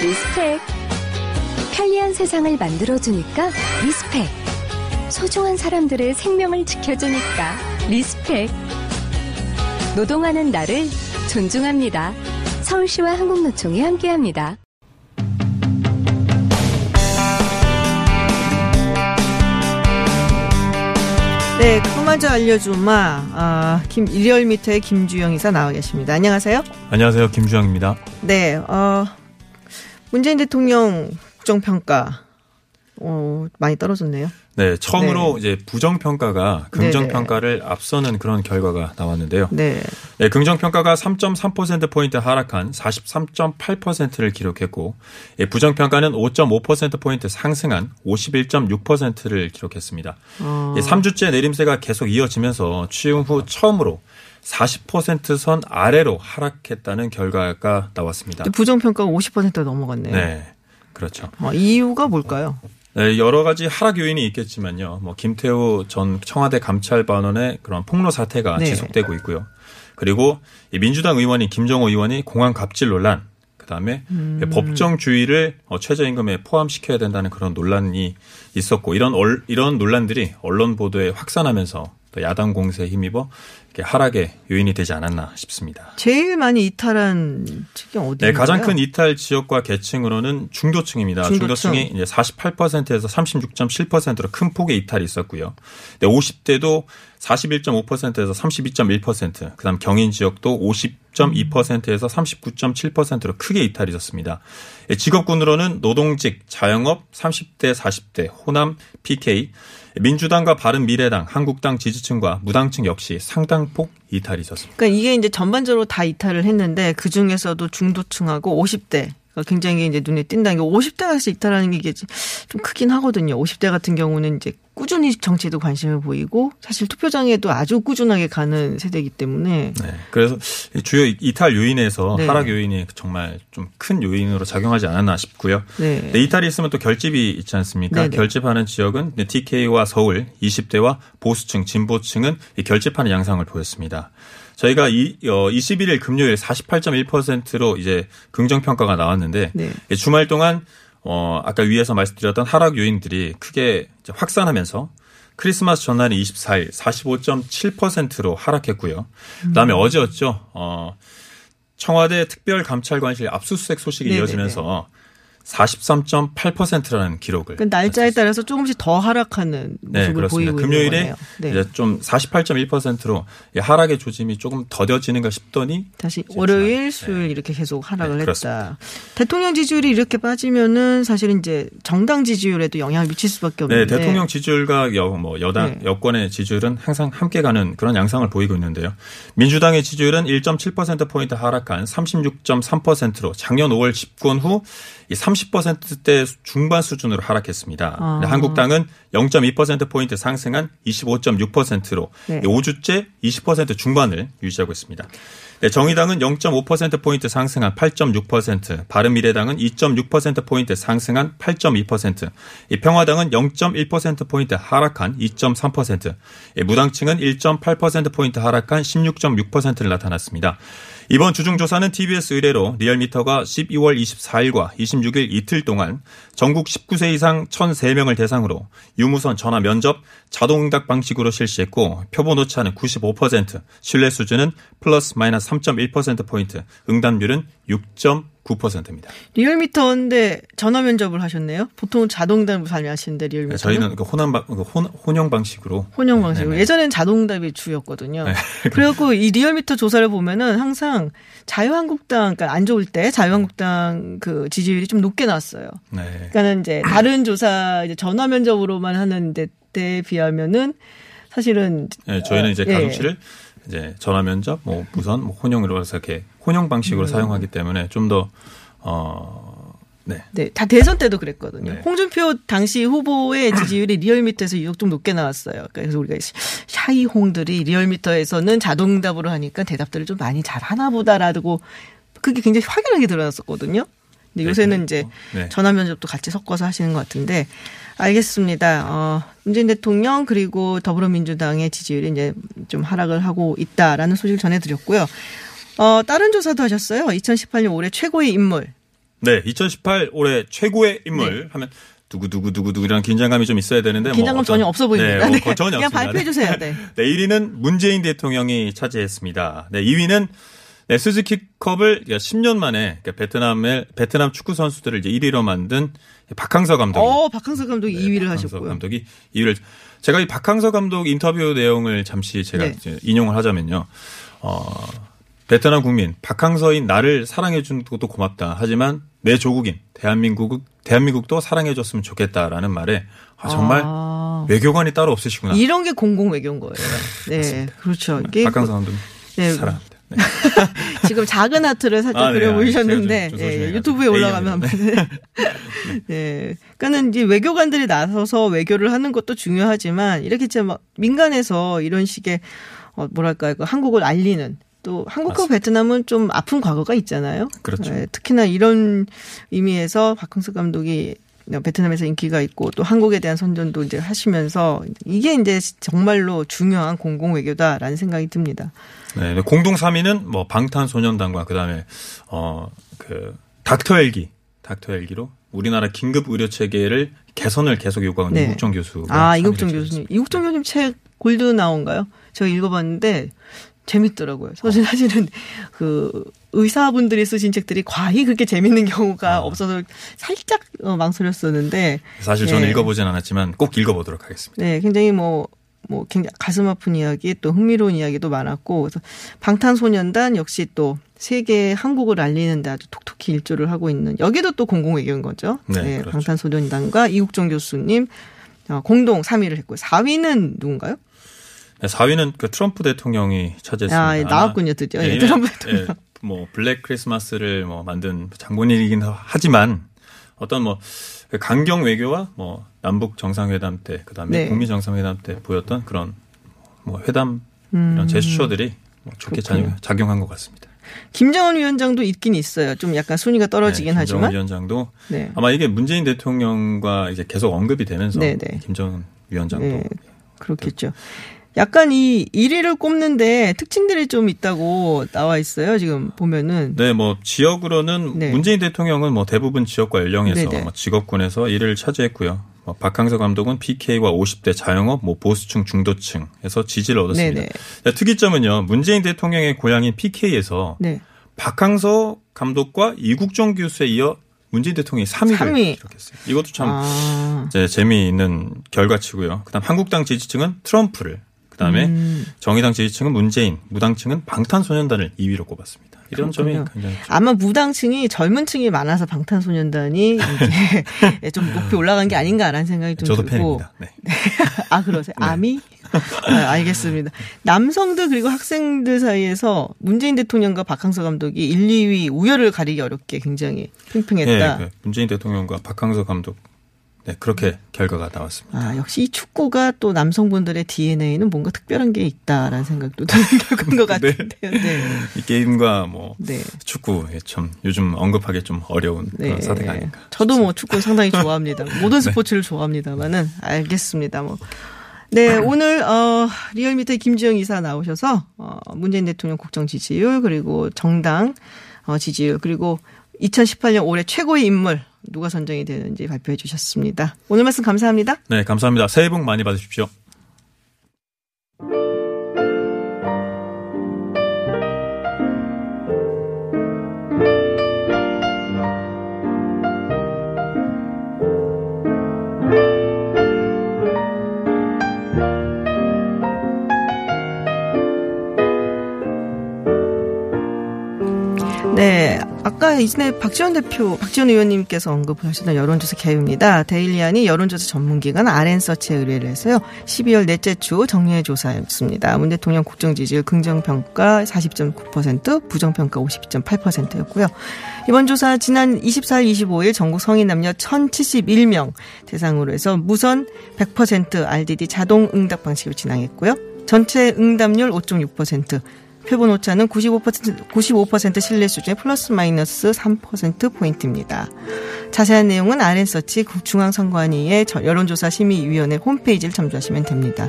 respect. 편리한 세상을 만들어주니까 respect. 소중한 사람들의 생명을 지켜주니까 respect. 노동하는 나를 존중합니다. 서울시와 한국노총이 함께합니다. 네, 그마저 알려주마. 아, 김, 일열 미터의 김주영 이사 나와 계십니다. 안녕하세요. 안녕하세요. 김주영입니다. 네, 어, 문재인 대통령 국정평가 어, 많이 떨어졌네요. 네, 처음으로 이제 부정 평가가 긍정 평가를 앞서는 그런 결과가 나왔는데요. 네. 네, 긍정 평가가 3.3%포인트 하락한 43.8%를 기록했고, 예, 부정 평가는 5.5%포인트 상승한 51.6%를 기록했습니다. 어. 예, 3주째 내림세가 계속 이어지면서 취임 후 처음으로 40%선 아래로 하락했다는 결과가 나왔습니다. 부정평가가 50%가 넘어갔네요. 네. 그렇죠. 어, 이유가 뭘까요? 네, 여러 가지 하락 요인이 있겠지만요. 뭐 김태우 전 청와대 감찰반원의 그런 폭로 사태가 네. 지속되고 있고요. 그리고 이 민주당 의원인 김정호 의원이 공항 갑질 논란, 그다음에 음. 법정주의를 어, 최저임금에 포함시켜야 된다는 그런 논란이 있었고 이런 얼, 이런 논란들이 언론 보도에 확산하면서 또 야당 공세에 힘입어 하락의 요인이 되지 않았나 싶습니다. 제일 많이 이탈한 측이 어디인가요? 네, 가장 큰 이탈 지역과 계층으로는 중도층입니다. 중도층. 중도층이 이제 48%에서 36.7%로 큰 폭의 이탈이 있었고요. 네, 50대도 41.5%에서 32.1%, 그다음 경인 지역도 50.2%에서 39.7%로 크게 이탈이 있었습니다. 예, 직업군으로는 노동직, 자영업, 30대, 40대, 호남, PK, 민주당과 바른미래당, 한국당 지지층과 무당층 역시 상당폭 이탈이 있었습니다. 그러니까 이게 이제 전반적으로 다 이탈을 했는데 그 중에서도 중도층하고 50대 가 굉장히 이제 눈에 띈다는 게 50대가 사실 이탈하는 게 이게 좀 크긴 하거든요. 50대 같은 경우는 이제 꾸준히 정치에도 관심을 보이고 사실 투표장에도 아주 꾸준하게 가는 세대이기 때문에 네. 그래서 이 주요 이탈 요인에서 네. 하락 요인이 정말 좀 큰 요인으로 작용하지 않았나 싶고요. 네. 네, 이탈이 있으면 또 결집이 있지 않습니까? 네네. 결집하는 지역은 네, TK와 서울, 20대와 보수층, 진보층은 이 결집하는 양상을 보였습니다. 저희가 이, 어, 21일 금요일 48.1%로 이제 긍정 평가가 나왔는데 네. 이 주말 동안 어, 아까 위에서 말씀드렸던 하락 요인들이 크게 확산하면서 크리스마스 전날인 24일 45.7%로 하락했고요. 그다음에 음. 어제였죠. 어, 청와대 특별감찰관실 압수수색 소식이 네네네. 이어지면서 43.8%라는 기록을 그 날짜에 따라서 조금씩 더 하락하는 모습을 네, 그렇습니다. 보이고 금요일에 있는 거네요. 네. 이제 좀 48.1%로 하락의 조짐이 조금 더뎌지는가 싶더니 다시 월요일, 수요일 이렇게 계속 하락을 네, 했다. 그렇습니다. 대통령 지지율이 이렇게 빠지면은 사실은 이제 정당 지지율에도 영향을 미칠 수밖에 네, 없는데. 대통령 지지율과 여, 뭐 여당 네. 여권의 지지율은 항상 함께 가는 그런 양상을 보이고 있는데요. 민주당의 지지율은 1.7% 포인트 하락한 36.3%로 작년 5월 집권 후이 30%대 중반 수준으로 하락했습니다. 아. 네, 한국당은 0.2% 포인트 상승한 25.6%로 네. 5주째 20% 중반을 유지하고 있습니다. 네, 정의당은 0.5% 포인트 상승한 8.6%, 바른미래당은 2.6% 포인트 상승한 8.2%, 이 평화당은 0.1% 포인트 하락한 2.3%, 예, 무당층은 1.8% 포인트 하락한 16.6%를 나타났습니다. 이번 주중조사는 TBS 의뢰로 리얼미터가 12월 24일과 26일 이틀 동안 전국 19세 이상 1,003명을 대상으로 유무선 전화 면접 자동응답 방식으로 실시했고 표본 오차는 95%, 신뢰 수준은 플러스 마이너스 3.1%포인트, 응답률은 6.9%입니다. 리얼미터인데 전화 면접을 하셨네요. 보통 자동답을 사용하시는데 리얼미터. 저희는 그 혼합, 방- 그 혼, 혼용 방식으로. 혼용 방식으로. 네네. 예전엔 자동답이 주였거든요. 네. 그래갖고 이 리얼미터 조사를 보면은 항상 자유한국당, 그러니까 안 좋을 때 자유한국당 그 지지율이 좀 높게 나왔어요. 네. 그러니까는 이제 다른 조사 이제 전화 면접으로만 하는 데, 때 비하면은 사실은 네, 저희는 이제 예. 가중치를 이제 전화 면접, 뭐 무선, 뭐 혼용으로 해서 이렇게 혼용 방식으로 음. 사용하기 때문에 좀 더, 어, 네. 네, 다 대선 때도 그랬거든요. 네. 홍준표 당시 후보의 지지율이 리얼미터에서 유독 좀 높게 나왔어요. 그래서 우리가 샤이 홍들이 리얼미터에서는 자동답으로 하니까 대답들을 좀 많이 잘 하나 보다라고 그게 굉장히 확연하게 드러났었거든요. 근데 네, 요새는 이제 네. 전화 면접도 같이 섞어서 하시는 것 같은데 알겠습니다. 어, 문재인 대통령 그리고 더불어민주당의 지지율이 이제 좀 하락을 하고 있다라는 소식을 전해드렸고요. 어, 다른 조사도 하셨어요. 2018년 올해 최고의 인물. 네, 2018 올해 최고의 인물 하면 두구두구두구두구이런 긴장감이 좀 있어야 되는데 네. 긴장감 뭐 어떤- 전혀 없어 보입니다. 네, 뭐 네. 전혀 그냥 없습니다. 발표해 주세요. 네. 네, 1위는 문재인 대통령이 차지했습니다. 네, 2위는 네, 스즈키컵을 10년 만에 베트남의 베트남 축구 선수들을 이제 1위로 만든 박항서 감독이 어, 박항서 감독이 2위를 박항서 하셨고요. 감독이 2위를 제가 이 박항서 감독 인터뷰 내용을 잠시 제가 네. 인용을 하자면요. 어, 베트남 국민 박항서인 나를 사랑해 준 것도 고맙다. 하지만 내 조국인 대한민국 대한민국도 사랑해 줬으면 좋겠다라는 말에 아, 정말 아. 외교관이 따로 없으시구나. 이런 게 공공 외교인 거예요. 네, 그렇죠. 이게 박항서 감독 네. 사랑합니다. 네. 지금 작은 하트를 살짝 아, 네. 그려 보이셨는데 제가 좀- 좀 예. 유튜브에 올라가면 한번 네. 그러니까는 이제 외교관들이 나서서 외교를 하는 것도 중요하지만 이렇게 진짜 막 민간에서 이런 식의 어 뭐랄까 그 한국을 알리는 또 한국과 베트남은 좀 아픈 과거가 있잖아요. 그렇죠. 예, 특히나 이런 의미에서 박흥석 감독이 베트남에서 인기가 있고 또 한국에 대한 선전도 이제 하시면서 이게 이제 정말로 중요한 공공 외교다라는 생각이 듭니다. 네, 네. 공동 3위는 뭐 방탄소년단과 그다음에 어그 닥터 엘기, 닥터 엘기로 우리나라 긴급 의료 체계를 개선을 계속 요구하는 네. 이국정 교수가 아, 3위를 이국정. 교수님. 이국정 교수님 책 골드 나온가요? 제가 읽어봤는데 재밌더라고요. 사실 사실은 그 의사분들이 쓰신 책들이 과히 그렇게 재밌는 경우가 아. 없어서 살짝 어, 망설였었는데. 사실 저는 네. 읽어보진 않았지만 꼭 읽어보도록 하겠습니다. 네, 굉장히 뭐, 뭐, 굉장히 가슴 아픈 이야기, 또 흥미로운 이야기도 많았고, 그래서 방탄소년단 역시 또 세계 한국을 알리는데 아주 톡톡히 일조를 하고 있는, 여기도 또 공공외교인 거죠. 네, 그렇죠. 방탄소년단과 이국정 교수님, 어, 공동 3위를 했고요. 4위는 누군가요? 네, 4위는 그 트럼프 대통령이 차지했습니다. 아, 예, 나왔군요, 드디어. 예, 예, 트럼프 예, 대통령. 예, 뭐 블랙 크리스마스를 뭐 만든 장본인이긴 하지만 어떤 뭐 강경 외교와 뭐 남북 정상회담 때 그다음에 네. 북미 정상회담 때 보였던 그런 뭐 회담 음. 이런 제스처들이 뭐 좋게 그렇군요. 작용- 작용한 것 같습니다. 김정은 위원장도 있긴 있어요. 좀 약간 순위가 떨어지긴 네, 하지만. 김정은 위원장도 네. 아마 이게 문재인 대통령과 이제 계속 언급이 되면서 네, 네. 김정은 위원장도 네, 그렇겠죠. 약간 이 1위를 꼽는데 특징들이 좀 있다고 나와 있어요. 지금 보면은. 네, 뭐 지역으로는 네. 문재인 대통령은 뭐 대부분 지역과 연령에서 네네. 뭐 직업군에서 1위를 차지했고요. 뭐 박항서 감독은 PK와 50대 자영업, 뭐 보수층, 중도층에서 지지를 얻었습니다. 네네. 자, 특이점은요, 문재인 대통령의 고향인 PK에서 네. 박항서 감독과 이국종 교수에 이어 문재인 대통령이 3위를 삼 위. 기록했어요. 이것도 참 아. 재미있는 결과치고요. 그다음 한국당 지지층은 트럼프를, 그다음에 음. 정의당 지지층은 문재인, 무당층은 방탄소년단을 2위로 꼽았습니다. 이런 점이 그렇군요. 굉장히 아마 무당층이 젊은 층이 많아서 방탄소년단이 이제 좀 높이 올라간 게 아닌가라는 생각이 좀 저도 들고. 팬입니다. 네. 아 그러세요? 아미? 아, 알겠습니다. 남성들 그리고 학생들 사이에서 문재인 대통령과 박항서 감독이 1, 2위 우열을 가리기 어렵게 굉장히 팽팽했다. 네, 그 문재인 대통령과 박항서 감독 네, 그렇게 결과가 나왔습니다. 아, 역시 이 축구가 또 남성분들의 DNA는 뭔가 특별한 게 있다라는 생각도 결과인 것 같은데요. 네. 이 게임과 뭐 네. 축구 예, 참 요즘 언급하기 좀 어려운 그런 사태가 아닌가. 저도 뭐 축구 상당히 좋아합니다. 모든 스포츠를 좋아합니다만은 알겠습니다. 뭐. 네, 오늘 어 리얼미터 김지영 이사 나오셔서 어 문재인 대통령 국정 지지율 그리고 정당 어 지지율 그리고 2018년 올해 최고의 인물 누가 선정이 되는지 발표해 주셨습니다. 오늘 말씀 감사합니다. 네, 감사합니다. 새해 복 많이 받으십시오. 네. 아까 이전에 박지원 대표, 박지원 의원님께서 언급하셨던 여론조사 개요입니다. 데일리안이 여론조사 전문기관 RN서치에 의뢰를 해서요. 12월 넷째 주 정례 조사였습니다. 문 대통령 국정 지지율 긍정평가 40.9%, 부정평가 50.8%였고요. 이번 조사 지난 24일, 25일 전국 성인 남녀 1071명 대상으로 해서 무선 100% RDD 자동 응답 방식으로 진행했고요. 전체 응답률 5.6%, 표본 오차는 95% 95% 신뢰 수준의 플러스 마이너스 3% 포인트입니다. 자세한 내용은 RN서치 중앙선관위의 여론조사 심의위원회 홈페이지를 참조하시면 됩니다.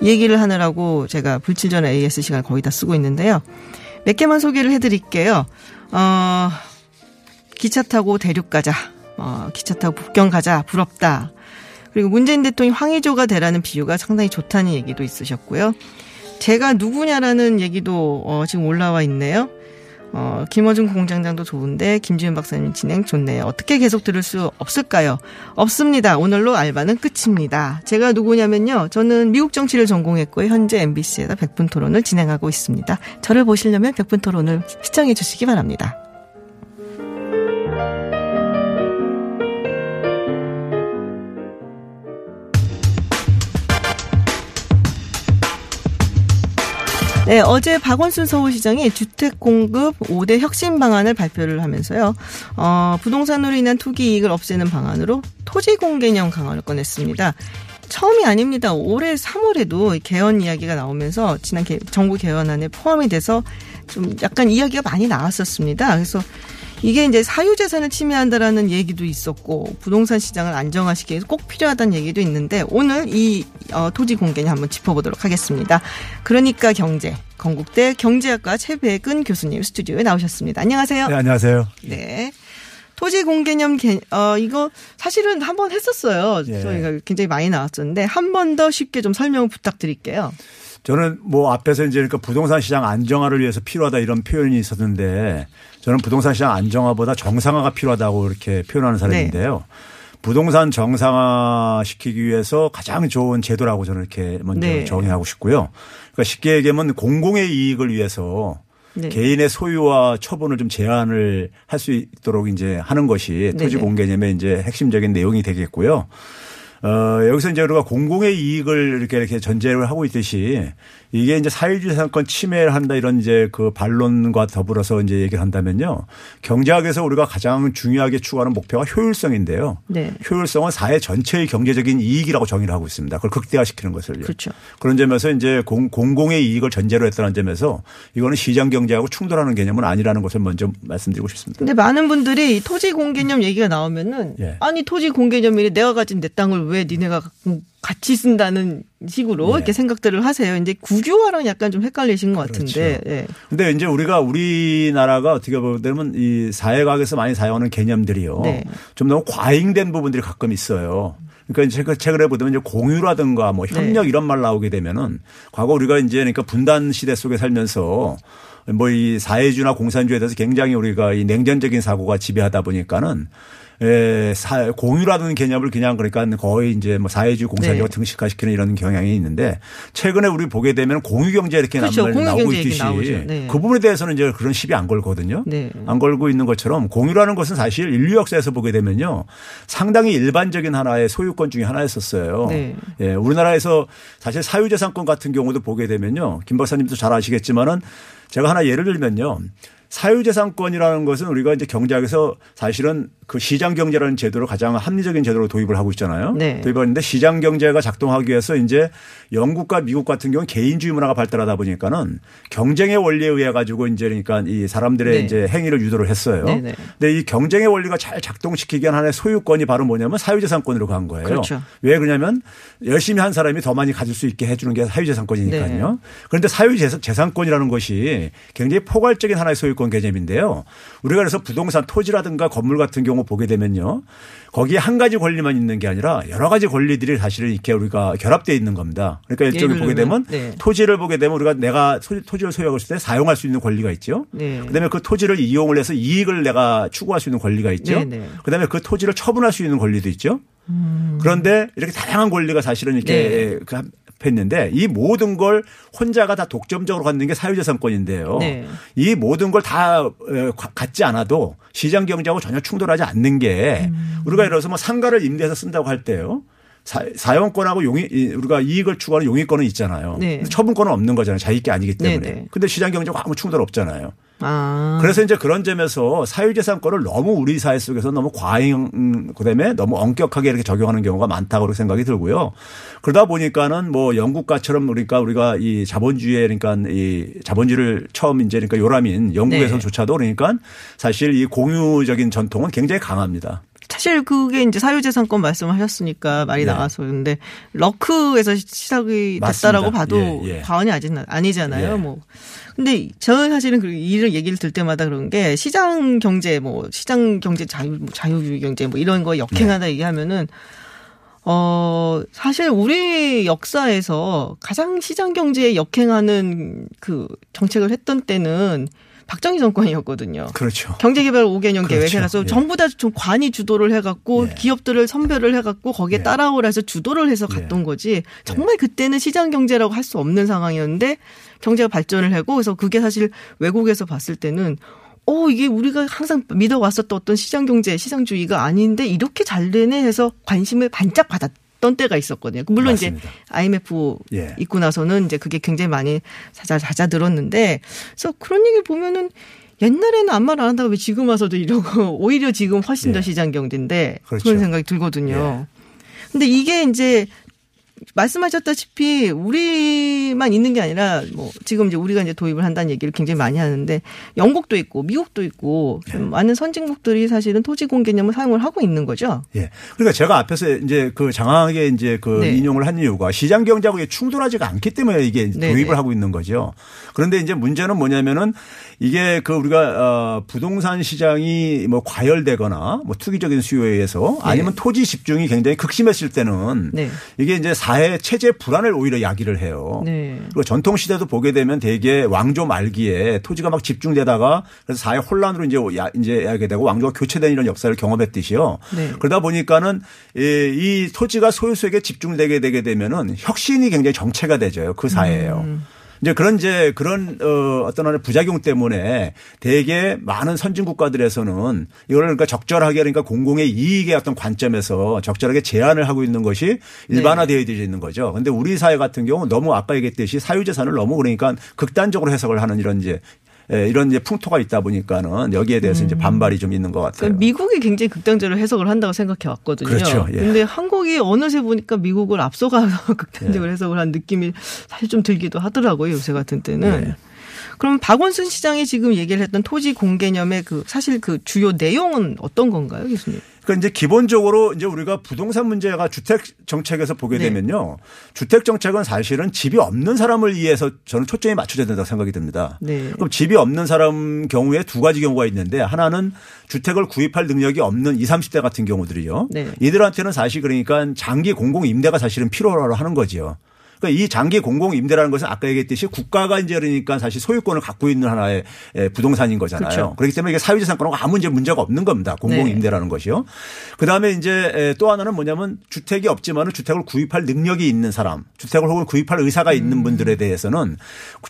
이 얘기를 하느라고 제가 불칠 전에 AS 시간을 거의 다 쓰고 있는데요. 몇 개만 소개를 해드릴게요. 어, 기차 타고 대륙 가자. 어, 기차 타고 북경 가자. 부럽다. 그리고 문재인 대통령이 황의조가 되라는 비유가 상당히 좋다는 얘기도 있으셨고요. 제가 누구냐라는 얘기도 어, 지금 올라와 있네요. 어, 김어준 공장장도 좋은데 김지윤 박사님 진행 좋네요. 어떻게 계속 들을 수 없을까요? 없습니다. 오늘로 알바는 끝입니다. 제가 누구냐면요. 저는 미국 정치를 전공했고요. 현재 MBC에서 백분 토론을 진행하고 있습니다. 저를 보시려면 백분 토론을 시청해 주시기 바랍니다. 네, 어제 박원순 서울시장이 주택 공급 5대 혁신 방안을 발표를 하면서요. 어, 부동산으로 인한 투기 이익을 없애는 방안으로 토지 공개념 강화를 꺼냈습니다. 처음이 아닙니다. 올해 3월에도 개헌 이야기가 나오면서 지난 개, 정부 개헌안에 포함이 돼서 좀 약간 이야기가 많이 나왔었습니다. 그래서 이게 이제 사유재산을 침해한다라는 얘기도 있었고 부동산 시장을 안정화시키기 위해서 꼭 필요하다는 얘기도 있는데 오늘 이 어, 토지 공개념 한번 짚어보도록 하겠습니다. 그러니까 경제 건국대 경제학과 최백은 교수님 스튜디오에 나오셨습니다. 안녕하세요. 네, 안녕하세요. 네. 토지 공개념 개, 어 이거 사실은 한 번 했었어요. 예. 저희가 굉장히 많이 나왔었는데 한 번 더 쉽게 좀 설명 부탁드릴게요. 저는 뭐 앞에서 이제 그러니까 부동산 시장 안정화를 위해서 필요하다 이런 표현이 있었는데 저는 부동산 시장 안정화보다 정상화가 필요하다고 이렇게 표현하는 사람인데요. 부동산 정상화 시키기 위해서 가장 좋은 제도라고 저는 이렇게 먼저 네. 정의하고 싶고요. 그러니까 쉽게 얘기하면 공공의 이익을 위해서 네. 개인의 소유와 처분을 좀 제한을 할 수 있도록 이제 하는 것이 토지 네네. 공개념의 이제 핵심적인 내용이 되겠고요. 어, 여기서 이제 우리가 공공의 이익을 이렇게 이렇게 전제를 하고 있듯이 이게 이제 사회주의 상권 침해를 한다 이런 이제 그 반론과 더불어서 이제 얘기를 한다면요. 경제학에서 우리가 가장 중요하게 추구하는 목표가 효율성인데요. 네. 효율성은 사회 전체의 경제적인 이익이라고 정의를 하고 있습니다. 그걸 극대화시키는 것을요. 그렇죠. 그런 점에서 이제 공, 공공의 이익을 전제로 했다는 점에서 이거는 시장 경제하고 충돌하는 개념은 아니라는 것을 먼저 말씀드리고 싶습니다. 근데 많은 분들이 이 토지 공개념 얘기가 나오면은 예. 아니 토지 공개념이 내가 가진 내 땅을 왜 니네가 같이 쓴다는 식으로 예. 이렇게 생각들을 하세요. 이제 구조화랑 약간 좀 헷갈리신 것 같은데. 그렇죠. 예. 근데 이제 우리가 우리나라가 어떻게 보면 이 사회과학에서 많이 사용하는 개념들이요. 네. 좀 너무 과잉된 부분들이 가끔 있어요. 그러니까 이제 그 책을 보면 이제 공유라든가 뭐 협력 네. 이런 말 나오게 되면은 과거 우리가 이제 그러니까 분단 시대 속에 살면서 뭐 이 사회주의나 공산주의에 대해서 굉장히 우리가 이 냉전적인 사고가 지배하다 보니까는 에, 사, 공유라는 개념을 그냥 그러니까 거의 이제 뭐 사회주의 공산주의가 네. 등식화시키는 이런 경향이 있는데 최근에 우리 보게 되면 공유경제 이렇게 그렇죠. 남- 나오고 있듯이. 네. 그 부분에 대해서는 이제 그런 시비 안 걸거든요. 네. 안 걸고 있는 것처럼 공유라는 것은 사실 인류 역사에서 보게 되면요. 상당히 일반적인 하나의 소유권 중에 하나였었어요. 네. 예, 우리나라에서 사실 사유재산권 같은 경우도 보게 되면요. 김 박사님도 잘 아시겠지만은 제가 하나 예를 들면요. 사유재산권이라는 것은 우리가 이제 경제학에서 사실은 그 시장 경제라는 제도를 가장 합리적인 제도로 도입을 하고 있잖아요. 네. 도입하는데 시장 경제가 작동하기 위해서 이제 영국과 미국 같은 경우는 개인주의 문화가 발달하다 보니까는 경쟁의 원리에 의해 가지고 이제 그러니까 이 사람들의 네. 이제 행위를 유도를 했어요. 네, 네. 근데 이 경쟁의 원리가 잘 작동시키기 위한 하나의 소유권이 바로 뭐냐면 사유재산권으로 간 거예요. 그렇죠. 왜 그러냐면 열심히 한 사람이 더 많이 가질 수 있게 해주는 게 사유재산권이니까요. 네. 그런데 사유재산권이라는 것이 굉장히 포괄적인 하나의 소유권 개념인데요. 우리가 그래서 부동산 토지라든가 건물 같은 경우 보게 되면요. 거기에 한 가지 권리만 있는 게 아니라 여러 가지 권리들이 사실은 이렇게 우리가 결합되어 있는 겁니다. 그러니까 일종의 예를 보게 되면 네. 토지를 보게 되면 우리가 내가 소- 토지를 소유하고 있을 때 사용할 수 있는 권리가 있죠. 네. 그다음에 그 토지를 이용을 해서 이익을 내가 추구할 수 있는 권리가 있죠. 네, 네. 그다음에 그 토지를 처분할 수 있는 권리도 있죠. 그런데 이렇게 다양한 권리가 사실은 이렇게 네. 그 합했는데 이 모든 걸 혼자가 다 독점적으로 갖는 게 사유재산권인데요. 네. 이 모든 걸 다 갖지 않아도 시장 경제하고 전혀 충돌하지 않는 게 음. 우리가 예를 들어서 뭐 상가를 임대해서 쓴다고 할 때요. 사, 사용권하고 용의 이- 우리가 이익을 추구하는 용의권은 있잖아요. 네. 처분권은 없는 거잖아요. 자기 게 아니기 때문에. 네, 네. 근데 시장 경제하고 아무 충돌 없잖아요. 아. 그래서 이제 그런 점에서 사유재산권을 너무 우리 사회 속에서 너무 과잉, 음, 그다음에 너무 엄격하게 이렇게 적용하는 경우가 많다고 그렇게 생각이 들고요. 그러다 보니까는 뭐 영국과처럼 그러니까 우리가 이 자본주의에 그러니까 이 자본주의를 처음 이제 그러니까 요람인 영국에서조차도 그러니까 사실 이 공유적인 전통은 굉장히 강합니다. 사실 그게 이제 사유재산권 말씀하셨으니까 말이 네. 나와서 근데 러크에서 시작이. 됐다라고 봐도 예, 예. 과언이 아직 아니잖아요. 예. 뭐 근데 저는 사실은 그 이런 얘기를 들 때마다 그런 게 시장 경제 뭐 시장 경제 자유 뭐 자유주의 경제 뭐 이런 거 역행하다 네. 얘기하면은 어 사실 우리 역사에서 가장 시장 경제에 역행하는 그 정책을 했던 때는 박정희 정권이었거든요. 그렇죠. 경제개발 5개년 그렇죠. 계획해서 예. 전부 다 좀 관이 주도를 해갖고 기업들을 선별을 해갖고 거기에 예. 따라오라 해서 주도를 해서 갔던 거지. 정말 그때는 시장 경제라고 할 수 없는 상황이었는데 경제가 발전을 하고 그래서 그게 사실 외국에서 봤을 때는 어, 이게 우리가 항상 믿어왔었던 어떤 시장 경제, 시장주의가 아닌데 이렇게 잘 되네 해서 관심을 반짝 받았 던 때가 있었거든요. 물론 맞습니다. 이제 IMF 예. 있고 나서는 이제 그게 굉장히 많이 잦아, 잦아들었는데 그래서 그런 얘기 보면은 옛날에는 아무 말 안 한다고 왜 지금 와서도 이러고 오히려 지금 훨씬 더 시장 경제인데 그 그렇죠. 런 생각이 들거든요. 근데 이게 이제 말씀하셨다시피 우리만 있는 게 아니라 뭐 지금 이제 우리가 이제 도입을 한다는 얘기를 굉장히 많이 하는데 영국도 있고 미국도 있고 좀 많은 선진국들이 사실은 토지공 개념을 사용을 하고 있는 거죠. 예. 그러니까 제가 앞에서 이제 그 장황하게 이제 그 네. 인용을 한 이유가 시장 경제하고 충돌하지가 않기 때문에 이게 네, 도입을 네. 하고 있는 거죠. 그런데 이제 문제는 뭐냐면은 이게 그 우리가 어 부동산 시장이 뭐 과열되거나 뭐 투기적인 수요에 의해서 아니면 토지 집중이 굉장히 극심했을 때는 네. 이게 이제 사회 체제 불안을 오히려 야기를 해요. 네. 그리고 전통 시대도 보게 되면 대개 왕조 말기에 토지가 막 집중되다가 그래서 사회 혼란으로 이제 야, 이제 하게 되고 왕조가 교체되는 이런 역사를 경험했듯이요. 네. 그러다 보니까는 이, 이 토지가 소유수에게 집중되게 되게 되면은 혁신이 굉장히 정체가 되죠. 그 사회에요. 음. 이제 그런 이제 그런 어 어떤 하나의 부작용 때문에 대개 많은 선진 국가들에서는 이걸 그러니까 적절하게 그러니까 공공의 이익의 어떤 관점에서 적절하게 제한을 하고 있는 것이 일반화되어 있는 거죠. 근데 우리 사회 같은 경우 는 너무 아까 얘기했듯이 사유 재산을 너무 그러니까 극단적으로 해석을 하는 이런 이제 예, 이런 이제 풍토가 있다 보니까는 여기에 대해서 이제 반발이 좀 있는 것 같아요. 그러니까 미국이 굉장히 극단적으로 해석을 한다고 생각해 왔거든요. 그렇죠. 예. 근데 한국이 어느새 보니까 미국을 앞서가서 극단적으로 예. 해석을 한 느낌이 사실 좀 들기도 하더라고요. 요새 같은 때는. 예. 그럼 박원순 시장이 지금 얘기를 했던 토지 공개념의 그 사실 그 주요 내용은 어떤 건가요, 교수님? 그러니까 이제 기본적으로 이제 우리가 부동산 문제가 주택 정책에서 보게 네. 되면요. 주택 정책은 사실은 집이 없는 사람을 위해서 저는 초점이 맞춰져야 된다고 생각이 듭니다. 네. 그럼 집이 없는 사람 경우에 두 가지 경우가 있는데 하나는 주택을 구입할 능력이 없는 20, 30대 같은 경우들이요. 네. 이들한테는 사실 그러니까 장기 공공 임대가 사실은 필요로 하는 거지요. 그러니까 이 장기 공공 임대라는 것은 아까 얘기했듯이 국가가 이제 그러니까 사실 소유권을 갖고 있는 하나의 에, 부동산인 거잖아요. 그렇죠. 그렇기 때문에 이게 사유재산권하고 아무 이제 문제가 없는 겁니다. 공공 네. 임대라는 것이요. 그 다음에 이제 에, 또 하나는 뭐냐면 주택이 없지만은 주택을 구입할 능력이 있는 사람, 주택을 혹은 구입할 의사가 있는 음. 분들에 대해서는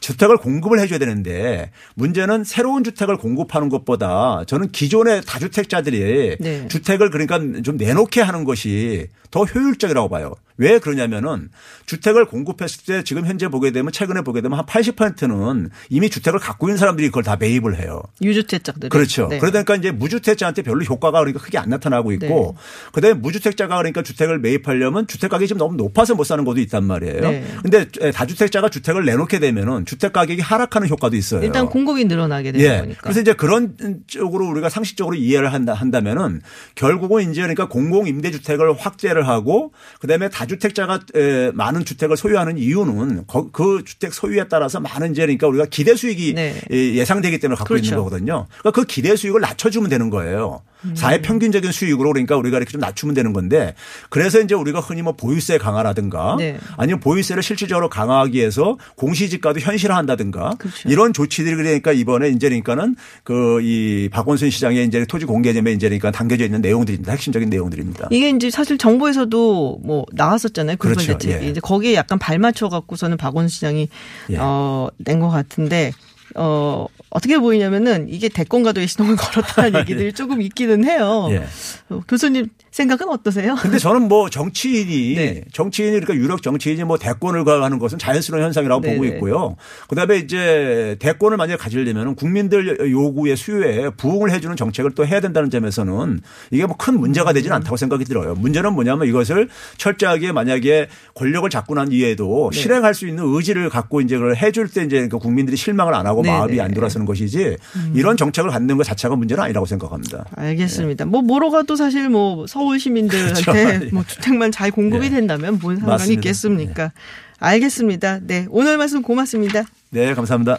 주택을 공급을 해줘야 되는데 문제는 새로운 주택을 공급하는 것보다 저는 기존의 다주택자들이 네. 주택을 그러니까 좀 내놓게 하는 것이 더 효율적이라고 봐요. 왜 그러냐면은 주택을 공급했을 때 지금 현재 보게 되면 최근에 보게 되면 한 80%는 이미 주택을 갖고 있는 사람들이 그걸 다 매입을 해요. 유주택자들. 그렇죠. 네. 그러니까 이제 무주택자한테 별로 효과가 그러니까 크게 안 나타나고 있고 네. 그다음에 무주택자가 그러니까 주택을 매입하려면 주택 가격이 좀 너무 높아서 못 사는 것도 있단 말이에요. 네. 근데 다주택자가 주택을 내놓게 되면은 주택 가격이 하락하는 효과도 있어요. 일단 공급이 늘어나게 되는 예. 거니까. 그래서 이제 그런 쪽으로 우리가 상식적으로 이해를 한다 한다면은 결국은 이제 그러니까 공공 임대 주택을 확대를 하고 그다음에 다주 택자가 에, 많은 주택을 소유하는 이유는 거- 그 주택 소유에 따라서 많은 이제 그러니까 우리가 기대 수익이 네. 예, 예상되기 때문에 갖고 있는 그렇죠. 거거든요. 그러니까 그 기대 수익을 낮춰주면 되는 거예요. 음. 사회 평균적인 수익으로 그러니까 우리가 이렇게 좀 낮추면 되는 건데 그래서 이제 우리가 흔히 뭐 보유세 강화라든가 네. 아니면 보유세를 실질적으로 강화하기 위해서 공시지가도 현실화한다든가 그렇죠. 이런 조치들이 그러니까 이번에 이제 그러니까는 그 이 박원순 시장의 이제 토지 공개점에 이제 그러니까 담겨져 있는 내용들입니다. 핵심적인 내용들입니다. 이게 이제 사실 정부에서도 뭐 나 왔었잖아요. 글로벌 그렇죠. 대책이. 예. 이제 거기에 약간 발맞춰 갖고서는 박원순 시장이 예. 어, 낸 것 같은데 어, 어떻게 보이냐면은 이게 대권과도의 신호를 걸었다는 얘기들이 조금 있기는 해요. 예. 어, 교수님 생각은 어떠세요? 근데 저는 뭐 정치인이 네. 정치인이 그러니까 유력 정치인이 뭐 대권을 가하는 것은 자연스러운 현상이라고 네네. 보고 있고요. 그다음에 이제 대권을 만약에 가지려면 국민들 요구의 수요에 부응을 해주는 정책을 또 해야 된다는 점에서는 이게 뭐 큰 문제가 되지는 않다고 생각이 들어요. 문제는 뭐냐면 이것을 철저하게 만약에 권력을 잡고 난 이후에도 네. 실행할 수 있는 의지를 갖고 이제 그걸 해줄 때 이제 그 국민들이 실망을 안 하고 네네. 마음이 안 돌아서는 것이지 이런 정책을 갖는 것 자체가 문제는 아니라고 생각합니다. 알겠습니다. 뭐 뭐로 가도 사실 뭐 서울 시민들한테 그렇죠. 뭐 주택만 잘 공급이 예. 된다면 뭔 상관이 맞습니다. 있겠습니까? 알겠습니다. 네. 오늘 말씀 고맙습니다. 네, 감사합니다.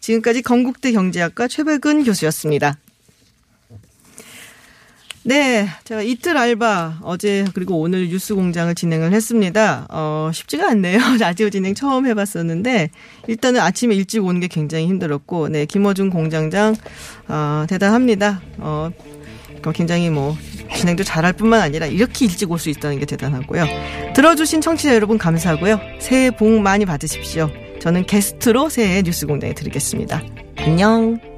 지금까지 건국대 경제학과 최백은 교수였습니다. 네, 제가 이틀 알바 어제 그리고 오늘 뉴스 공장을 진행을 했습니다. 어, 쉽지가 않네요. 라디오 진행 처음 해봤었는데 일단은 아침에 일찍 오는 게 굉장히 힘들었고, 네, 김어준 공장장 어, 대단합니다. 어, 굉장히 뭐 진행도 잘할 뿐만 아니라 이렇게 일찍 올 수 있다는 게 대단하고요. 들어주신 청취자 여러분 감사하고요. 새해 복 많이 받으십시오. 저는 게스트로 새해 뉴스 공장에 드리겠습니다. 안녕.